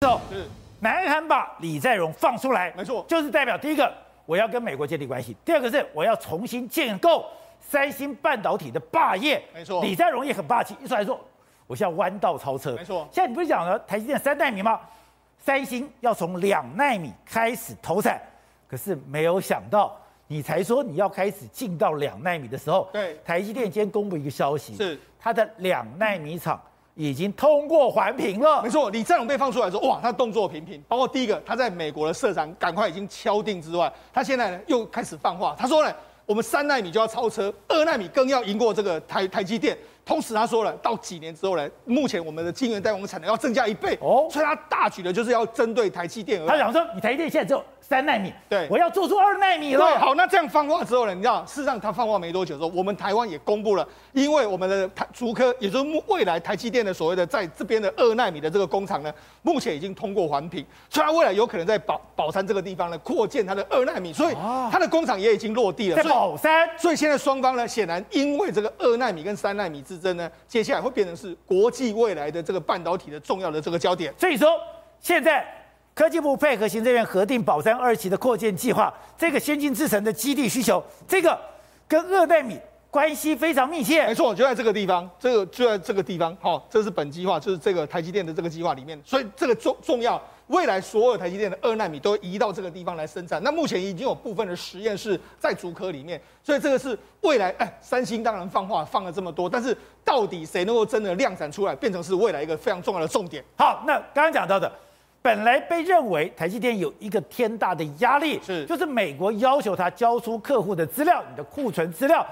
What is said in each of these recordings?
走，是南韩把李在镕放出来，没错，就是代表第一个我要跟美国建立关系，第二个是我要重新建构三星半导体的霸业，没错。李在镕也很霸气，一出来说我现在弯道超车，没错。现在你不是讲了台积电三纳米吗？三星要从两奈米开始投产，可是没有想到你才说你要开始进到两奈米的时候，对，台积电今天公布一个消息，是它的两奈米厂。已经通过环评了，没错。李在镕被放出来说，哇，他动作频频，包括第一个他在美国的社长赶快已经敲定之外，他现在呢又开始放话，他说呢，我们三纳米就要超车，二纳米更要赢过这个台台积电。同时他说了，到几年之后呢，目前我们的晶圆代工产能要增加一倍哦，所以他大举的就是要针对台积电。他想说，你台积电现在只有。三奈米，对，我要做出二奈米了。对，好，那这样放话之后呢？你知道，事实上他放话没多久之后，我们台湾也公布了，因为我们的台竹科，也就是未来台积电的所谓的在这边的二奈米的这个工厂呢，目前已经通过环评，所以它未来有可能在宝宝山这个地方呢扩建它的二奈米，所以它的工厂也已经落地了。在宝山，所以现在双方呢，显然因为这个二奈米跟三奈米之争呢，接下来会变成是国际未来的这个半导体的重要的这个焦点。所以说现在。科技部配合行政院核定宝山二期的扩建计划，这个先进制程的基地需求，这个跟二代米关系非常密切。没错，就在这个地方，这个就在这个地方，好，这是本计划，就是这个台积电的这个计划里面，所以这个重重要，未来所有台积电的二纳米都移到这个地方来生产。那目前已经有部分的实验室在竹科里面，所以这个是未来，哎，三星当然放话放了这么多，但是到底谁能够真的量产出来，变成是未来一个非常重要的重点。好，那刚刚讲到的。本来被认为台积电有一个天大的压力，是就是美国要求他交出客户的资料，你的库存资料。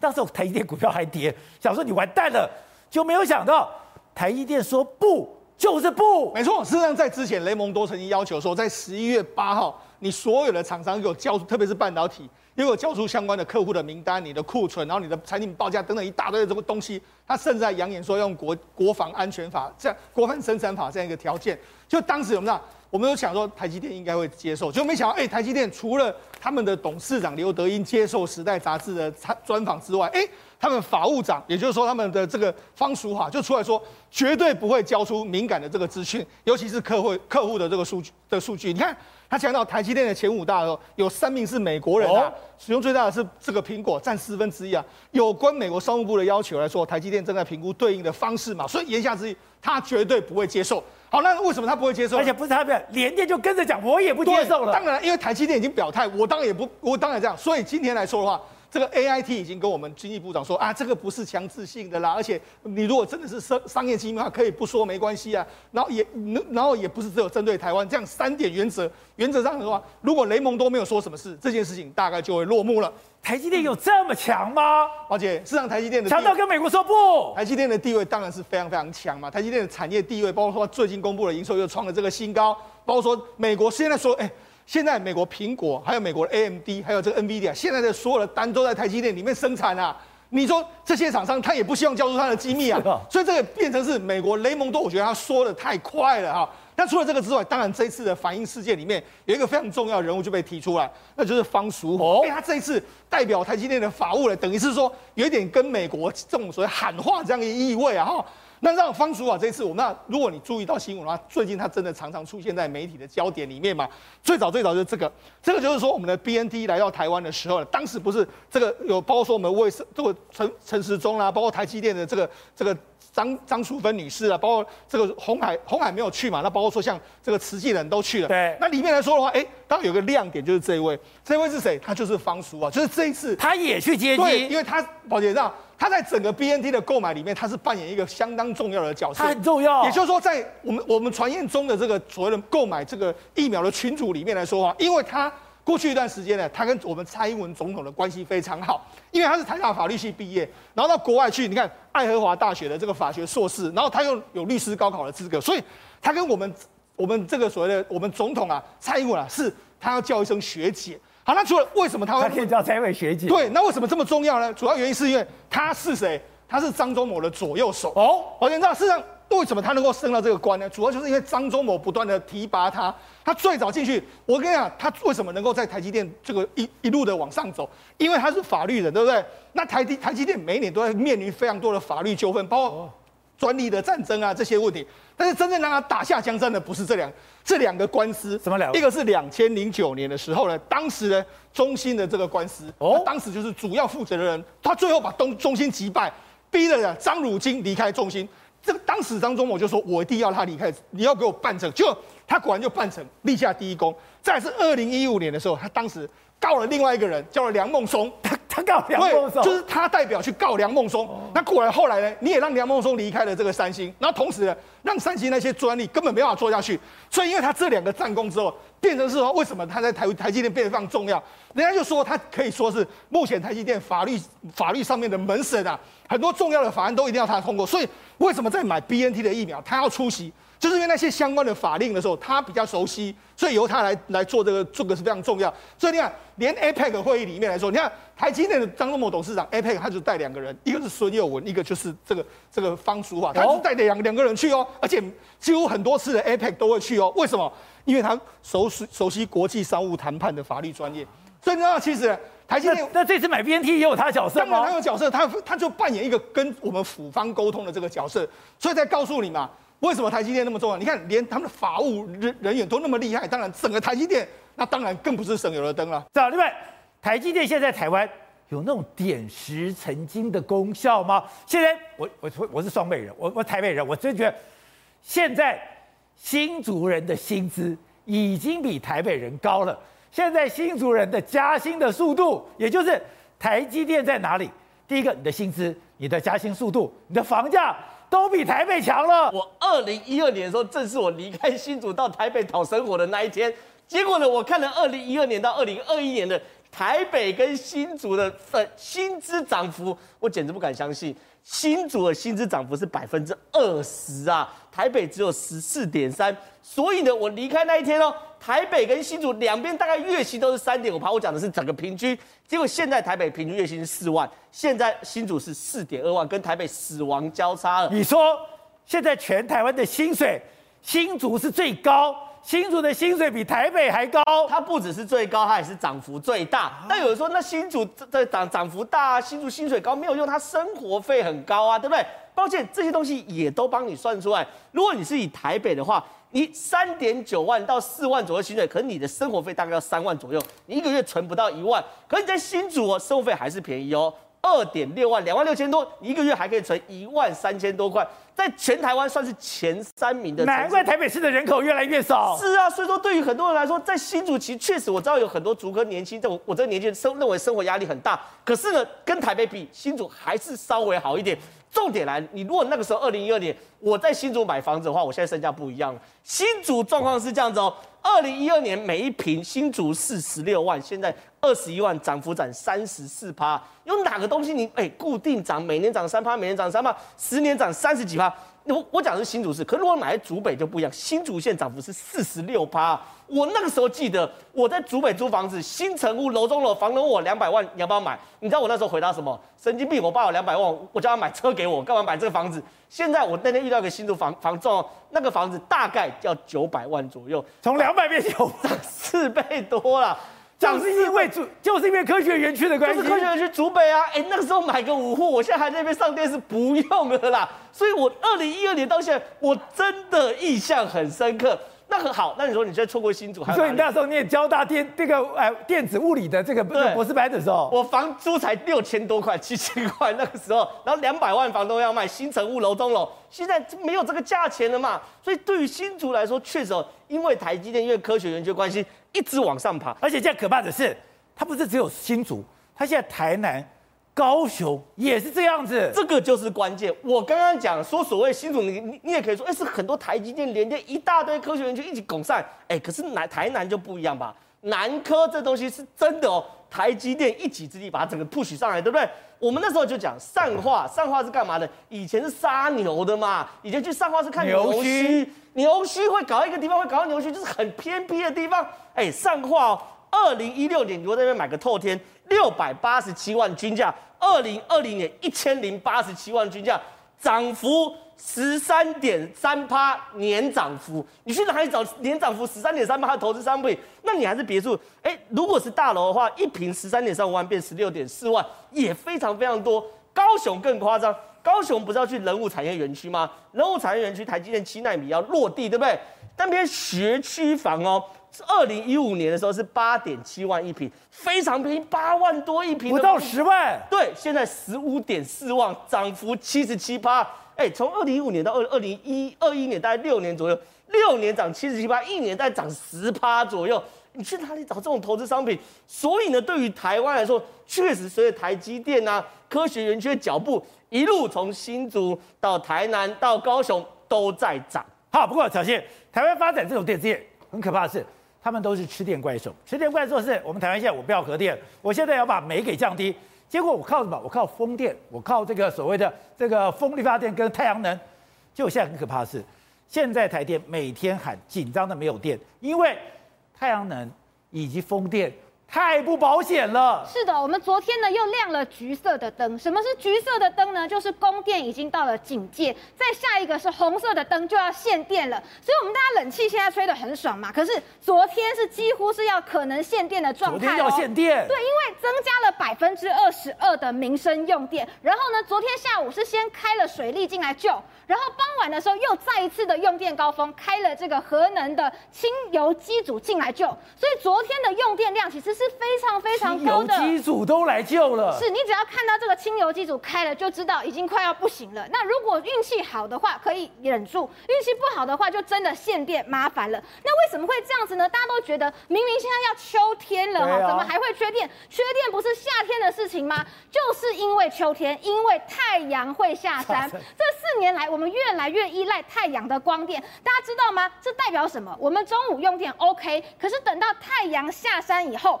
那时候台积电股票还跌，想说你完蛋了，就没有想到台积电说不就是不。没错，事实上在之前雷蒙多曾经要求说，在十一月八号，你所有的厂商给我交出，特别是半导体。如果交出相关的客户的名单、你的库存，然后你的产品报价等等一大堆的这个东西，他甚至还扬言说用国国防安全法这样国防生产法这样一个条件，就当时有没有？我们都想说台积电应该会接受，就没想到，哎，台积电除了他们的董事长刘德英接受《时代》杂志的专访之外，哎，他们法务长，也就是说他们的这个方淑华就出来说，绝对不会交出敏感的这个资讯，尤其是客户客户的这个数据的数据，你看。他讲到台积电的前五大的时候，有三名是美国人啊，使用最大的是这个苹果，占四分之一啊。有关美国商务部的要求来说，台积电正在评估对应的方式嘛，所以言下之意，他绝对不会接受。好，那为什么他不会接受？而且不是他们，联电就跟着讲，我也不接受了。当然，因为台积电已经表态，我当然也不，我当然这样。所以今天来说的话。这个 AIT 已经跟我们经济部长说啊，这个不是强制性的啦，而且你如果真的是商商业机密的话，可以不说没关系啊。然后也，然后也不是只有针对台湾这样三点原则，原则上的话，如果雷蒙都没有说什么事，这件事情大概就会落幕了。台积电有这么强吗？而且事实上，台积电的强到跟美国说不，台积电的地位当然是非常非常强嘛。台积电的产业地位，包括说最近公布的营收又创了这个新高，包括说美国现在说，哎。现在美国苹果，还有美国的 AMD，还有这个 NVIDIA，现在的所有的单都在台积电里面生产啊。你说这些厂商他也不希望交出他的机密啊，所以这个变成是美国雷蒙多，我觉得他说的太快了哈。那除了这个之外，当然这一次的反应事件里面有一个非常重要的人物就被提出来，那就是方淑华。哎，他这一次代表台积电的法务了，等于是说有一点跟美国这种所谓喊话这样的意味啊哈。那让方淑啊这一次，我们那如果你注意到新闻的话，最近他真的常常出现在媒体的焦点里面嘛。最早最早就是这个，这个就是说我们的 BNT 来到台湾的时候，当时不是这个有包括说我们卫生这个陈陈时中啦，包括台积电的这个这个张张淑芬女士啊，包括这个红海红海没有去嘛，那包括说像这个慈济人都去了。对。那里面来说的话，哎，当然有个亮点就是这一位，这一位是谁？他就是方叔啊，就是这一次他也去接机，对，因为他宝杰这样。他在整个 BNT 的购买里面，他是扮演一个相当重要的角色。他很重要，也就是说，在我们我们传言中的这个所谓的购买这个疫苗的群组里面来说啊，因为他过去一段时间呢，他跟我们蔡英文总统的关系非常好，因为他是台大法律系毕业，然后到国外去，你看爱荷华大学的这个法学硕士，然后他又有律师高考的资格，所以他跟我们我们这个所谓的我们总统啊，蔡英文啊，是他要叫一声学姐。好，那除了为什么他会他可以叫蔡英文学姐？对，那为什么这么重要呢？主要原因是因为他是谁？他是张忠谋的左右手哦。我先知道，事实上为什么他能够升到这个官呢？主要就是因为张忠谋不断的提拔他。他最早进去，我跟你讲，他为什么能够在台积电这个一一路的往上走？因为他是法律人，对不对？那台积台积电每一年都在面临非常多的法律纠纷，包括专利的战争啊这些问题。但是真正让他打下江山的不是这两这两个官司，什么两个？一个是两千零九年的时候呢，当时呢中兴的这个官司，哦，当时就是主要负责的人，他最后把东中兴击败，逼了张汝京离开中兴。这个当时张忠谋就说：“我一定要他离开，你要给我办成。”就他果然就办成，立下第一功。再是二零一五年的时候，他当时告了另外一个人，叫了梁孟松。他他告梁孟松，就是他代表去告梁孟松。那果然后来呢，你也让梁孟松离开了这个三星，然后同时呢，让三星那些专利根本没办法做下去。所以因为他这两个战功之后，变成是说，为什么他在台台积电变得非常重要？人家就说他可以说是目前台积电法律法律上面的门神啊，很多重要的法案都一定要他通过。所以。为什么在买 BNT 的疫苗，他要出席，就是因为那些相关的法令的时候，他比较熟悉，所以由他来来做这个，这个是非常重要。所以你看，连 APEC 会议里面来说，你看台积电的张忠谋董事长，APEC 他就带两个人，一个是孙佑文，一个就是这个这个方淑华，他就带两两个人去哦，而且几乎很多次的 APEC 都会去哦。为什么？因为他熟悉熟悉国际商务谈判的法律专业，所以你知道其实。台积电，那这次买 BNT 也有他的角色吗？当然他有角色，他他就扮演一个跟我们府方沟通的这个角色，所以再告诉你嘛，为什么台积电那么重要？你看，连他们的法务人人员都那么厉害，当然整个台积电，那当然更不是省油的灯了。这样，另外，台积电现在台湾有那种点石成金的功效吗？现在我我我是双北人，我我台北人，我真觉得现在新竹人的薪资已经比台北人高了。现在新竹人的加薪的速度，也就是台积电在哪里？第一个，你的薪资、你的加薪速度、你的房价都比台北强了。我二零一二年的时候，正是我离开新竹到台北讨生活的那一天。结果呢，我看了二零一二年到二零二一年的台北跟新竹的呃薪资涨幅，我简直不敢相信。新竹的薪资涨幅是百分之二十啊，台北只有十四点三。所以呢，我离开那一天哦。台北跟新竹两边大概月薪都是三点五趴，我讲的是整个平均。结果现在台北平均月薪是四万，现在新竹是四点二万，跟台北死亡交叉了。你说现在全台湾的薪水，新竹是最高，新竹的薪水比台北还高。它不只是最高，它也是涨幅最大。但有人说，那新竹的涨涨幅大，新竹薪水高没有用，它生活费很高啊，对不对？抱歉，这些东西也都帮你算出来。如果你是以台北的话，你三点九万到四万左右薪水，可是你的生活费大概要三万左右，你一个月存不到一万。可是你在新竹哦，生活费还是便宜哦，二点六万，两万六千多，一个月还可以存一万三千多块，在全台湾算是前三名的。难怪台北市的人口越来越少。是啊，所以说对于很多人来说，在新竹其实确实我知道有很多竹科年轻，我我这个年纪人生认为生活压力很大。可是呢，跟台北比，新竹还是稍微好一点。重点来，你如果那个时候二零一二年我在新竹买房子的话，我现在身价不一样了。新竹状况是这样子哦，二零一二年每一平新竹四十六万，现在二十一万，涨幅涨三十四趴。有哪个东西你哎固定涨，每年涨三趴，每年涨三趴，十年涨三十几趴？我我讲的是新竹市，可是如果买在竹北就不一样，新竹县涨幅是四十六趴。我那个时候记得我在竹北租房子，新城屋楼中楼，房东问我两百万，你要不要买？你知道我那时候回答什么？神经病！我爸有两百万，我叫他买车给我，干嘛买这个房子？现在我那天遇到一个新竹房房仲，那个房子大概要九百万左右，从两百变九涨四倍多了。涨是因为主，就是因为科学园区的关系。就是科学园区竹北啊，哎，那个时候买个五户，我现在还在那边上电视，不用了啦。所以，我二零一二年到现在，我真的印象很深刻。那很好，那你说你现在错过新竹，所以你那时候念交大电这个哎电子物理的这个博士班的时候，我房租才六千多块，七千块那个时候，然后两百万房东要卖新城屋楼中楼，现在没有这个价钱了嘛。所以对于新竹来说，确实因为台积电因为科学研究关系一直往上爬，而且现在可怕的是，它不是只有新竹，它现在台南。高雄也是这样子，这个就是关键。我刚刚讲说，所谓新竹，你你你也可以说，哎，是很多台积电连接一大堆科学园区一起拱上，哎，可是南台南就不一样吧？南科这东西是真的哦，台积电一己之力把它整个 push 上来，对不对？我们那时候就讲上化，上化是干嘛的？以前是杀牛的嘛，以前去上化是看牛须，牛须会搞一个地方会搞到牛须，就是很偏僻的地方。哎，上话哦，二零一六年你在那边买个透天。六百八十七万均价，二零二零年一千零八十七万均价，涨幅十三点三趴年涨幅。你去哪里找年涨幅十三点三趴的投资商品？那你还是别墅。哎，如果是大楼的话，一平十三点三五万变十六点四万，也非常非常多。高雄更夸张，高雄不是要去人物产业园区吗？人物产业园区台积电七纳米要落地，对不对？那边学区房哦，二零一五年的时候是八点七万一平，非常便宜，八万多一平，不到十万。对，现在十五点四万，涨幅七十七趴。哎，从二零一五年到二二零一二一年，大概六年左右，六年涨七十七趴，一年大概涨十趴左右。你去哪里找这种投资商品？所以呢，对于台湾来说，确实随着台积电啊、科学园区的脚步，一路从新竹到台南到高雄都在涨。好，不过小心，台湾发展这种电子业很可怕的是，他们都是吃电怪兽。吃电怪兽是我们台湾现在我不要核电，我现在要把煤给降低。结果我靠什么？我靠风电，我靠这个所谓的这个风力发电跟太阳能。就现在很可怕的是，现在台电每天喊紧张的没有电，因为太阳能以及风电。太不保险了。是的，我们昨天呢又亮了橘色的灯。什么是橘色的灯呢？就是供电已经到了警戒。再下一个是红色的灯，就要限电了。所以，我们大家冷气现在吹得很爽嘛。可是昨天是几乎是要可能限电的状态。昨天要限电。对，因为增加了百分之二十二的民生用电。然后呢，昨天下午是先开了水利进来救，然后傍晚的时候又再一次的用电高峰，开了这个核能的清油机组进来救。所以昨天的用电量其实是。是非常非常高的，机组都来救了。是你只要看到这个清油机组开了，就知道已经快要不行了。那如果运气好的话，可以忍住；运气不好的话，就真的限电麻烦了。那为什么会这样子呢？大家都觉得明明现在要秋天了哈，怎么还会缺电？缺电不是夏天的事情吗？就是因为秋天，因为太阳会下山。这四年来，我们越来越依赖太阳的光电，大家知道吗？这代表什么？我们中午用电 OK，可是等到太阳下山以后。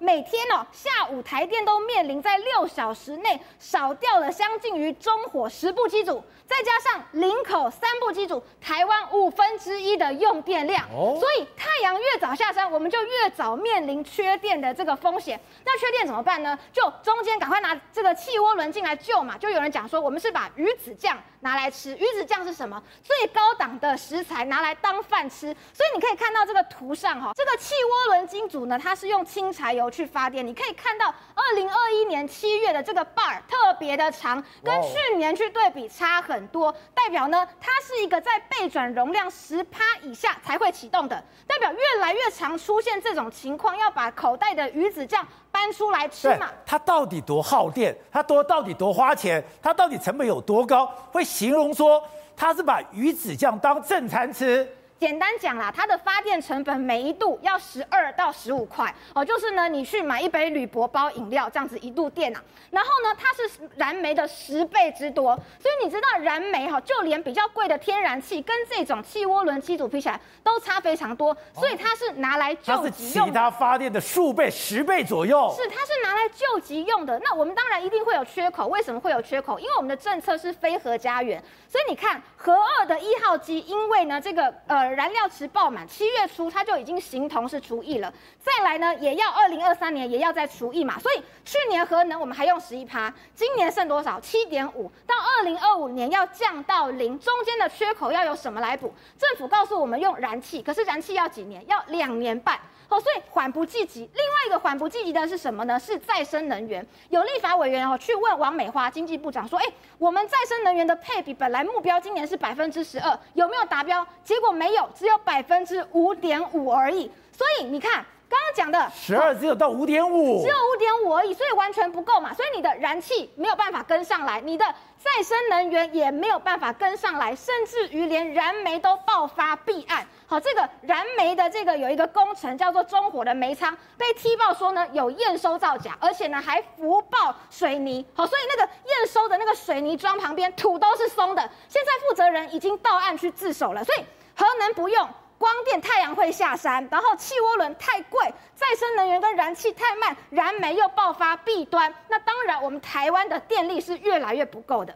每天哦，下午台电都面临在六小时内少掉了相近于中火十部机组，再加上林口三部机组，台湾五分之一的用电量。哦，所以太阳越早下山，我们就越早面临缺电的这个风险。那缺电怎么办呢？就中间赶快拿这个汽涡轮进来救嘛。就有人讲说，我们是把鱼子酱拿来吃。鱼子酱是什么？最高档的食材拿来当饭吃。所以你可以看到这个图上哈，这个汽涡轮机组呢，它是用轻柴油。去发电，你可以看到二零二一年七月的这个 bar 特别的长，跟去年去对比差很多，代表呢，它是一个在背转容量十趴以下才会启动的，代表越来越常出现这种情况，要把口袋的鱼子酱搬出来吃嘛？它到底多耗电？它多到底多花钱？它到底成本有多高？会形容说它是把鱼子酱当正餐吃？简单讲啦，它的发电成本每一度要十二到十五块哦，就是呢，你去买一杯铝箔包饮料这样子一度电啊，然后呢，它是燃煤的十倍之多，所以你知道燃煤哈，就连比较贵的天然气跟这种汽涡轮机组比起来都差非常多，所以它是拿来救急用的。它是其他发电的数倍、十倍左右。是，它是拿来救急用的。那我们当然一定会有缺口，为什么会有缺口？因为我们的政策是非核家园，所以你看核二的一号机，因为呢这个呃。燃料池爆满，七月初它就已经形同是除役了。再来呢，也要二零二三年也要再除役嘛。所以去年核能我们还用十一趴，今年剩多少？七点五。到二零二五年要降到零，中间的缺口要有什么来补？政府告诉我们用燃气，可是燃气要几年？要两年半。哦，所以缓不济急。另外一个缓不济急的是什么呢？是再生能源。有立法委员哦去问王美花经济部长说：“哎，我们再生能源的配比本来目标今年是百分之十二，有没有达标？结果没有，只有百分之五点五而已。所以你看。”刚刚讲的十二只有到五点五，只有五点五而已，所以完全不够嘛。所以你的燃气没有办法跟上来，你的再生能源也没有办法跟上来，甚至于连燃煤都爆发弊案。好，这个燃煤的这个有一个工程叫做中火的煤仓被踢爆说呢有验收造假，而且呢还浮爆水泥。好，所以那个验收的那个水泥桩旁边土都是松的。现在负责人已经到案去自首了，所以核能不用。光电太阳会下山，然后气涡轮太贵，再生能源跟燃气太慢，燃煤又爆发弊端，那当然我们台湾的电力是越来越不够的。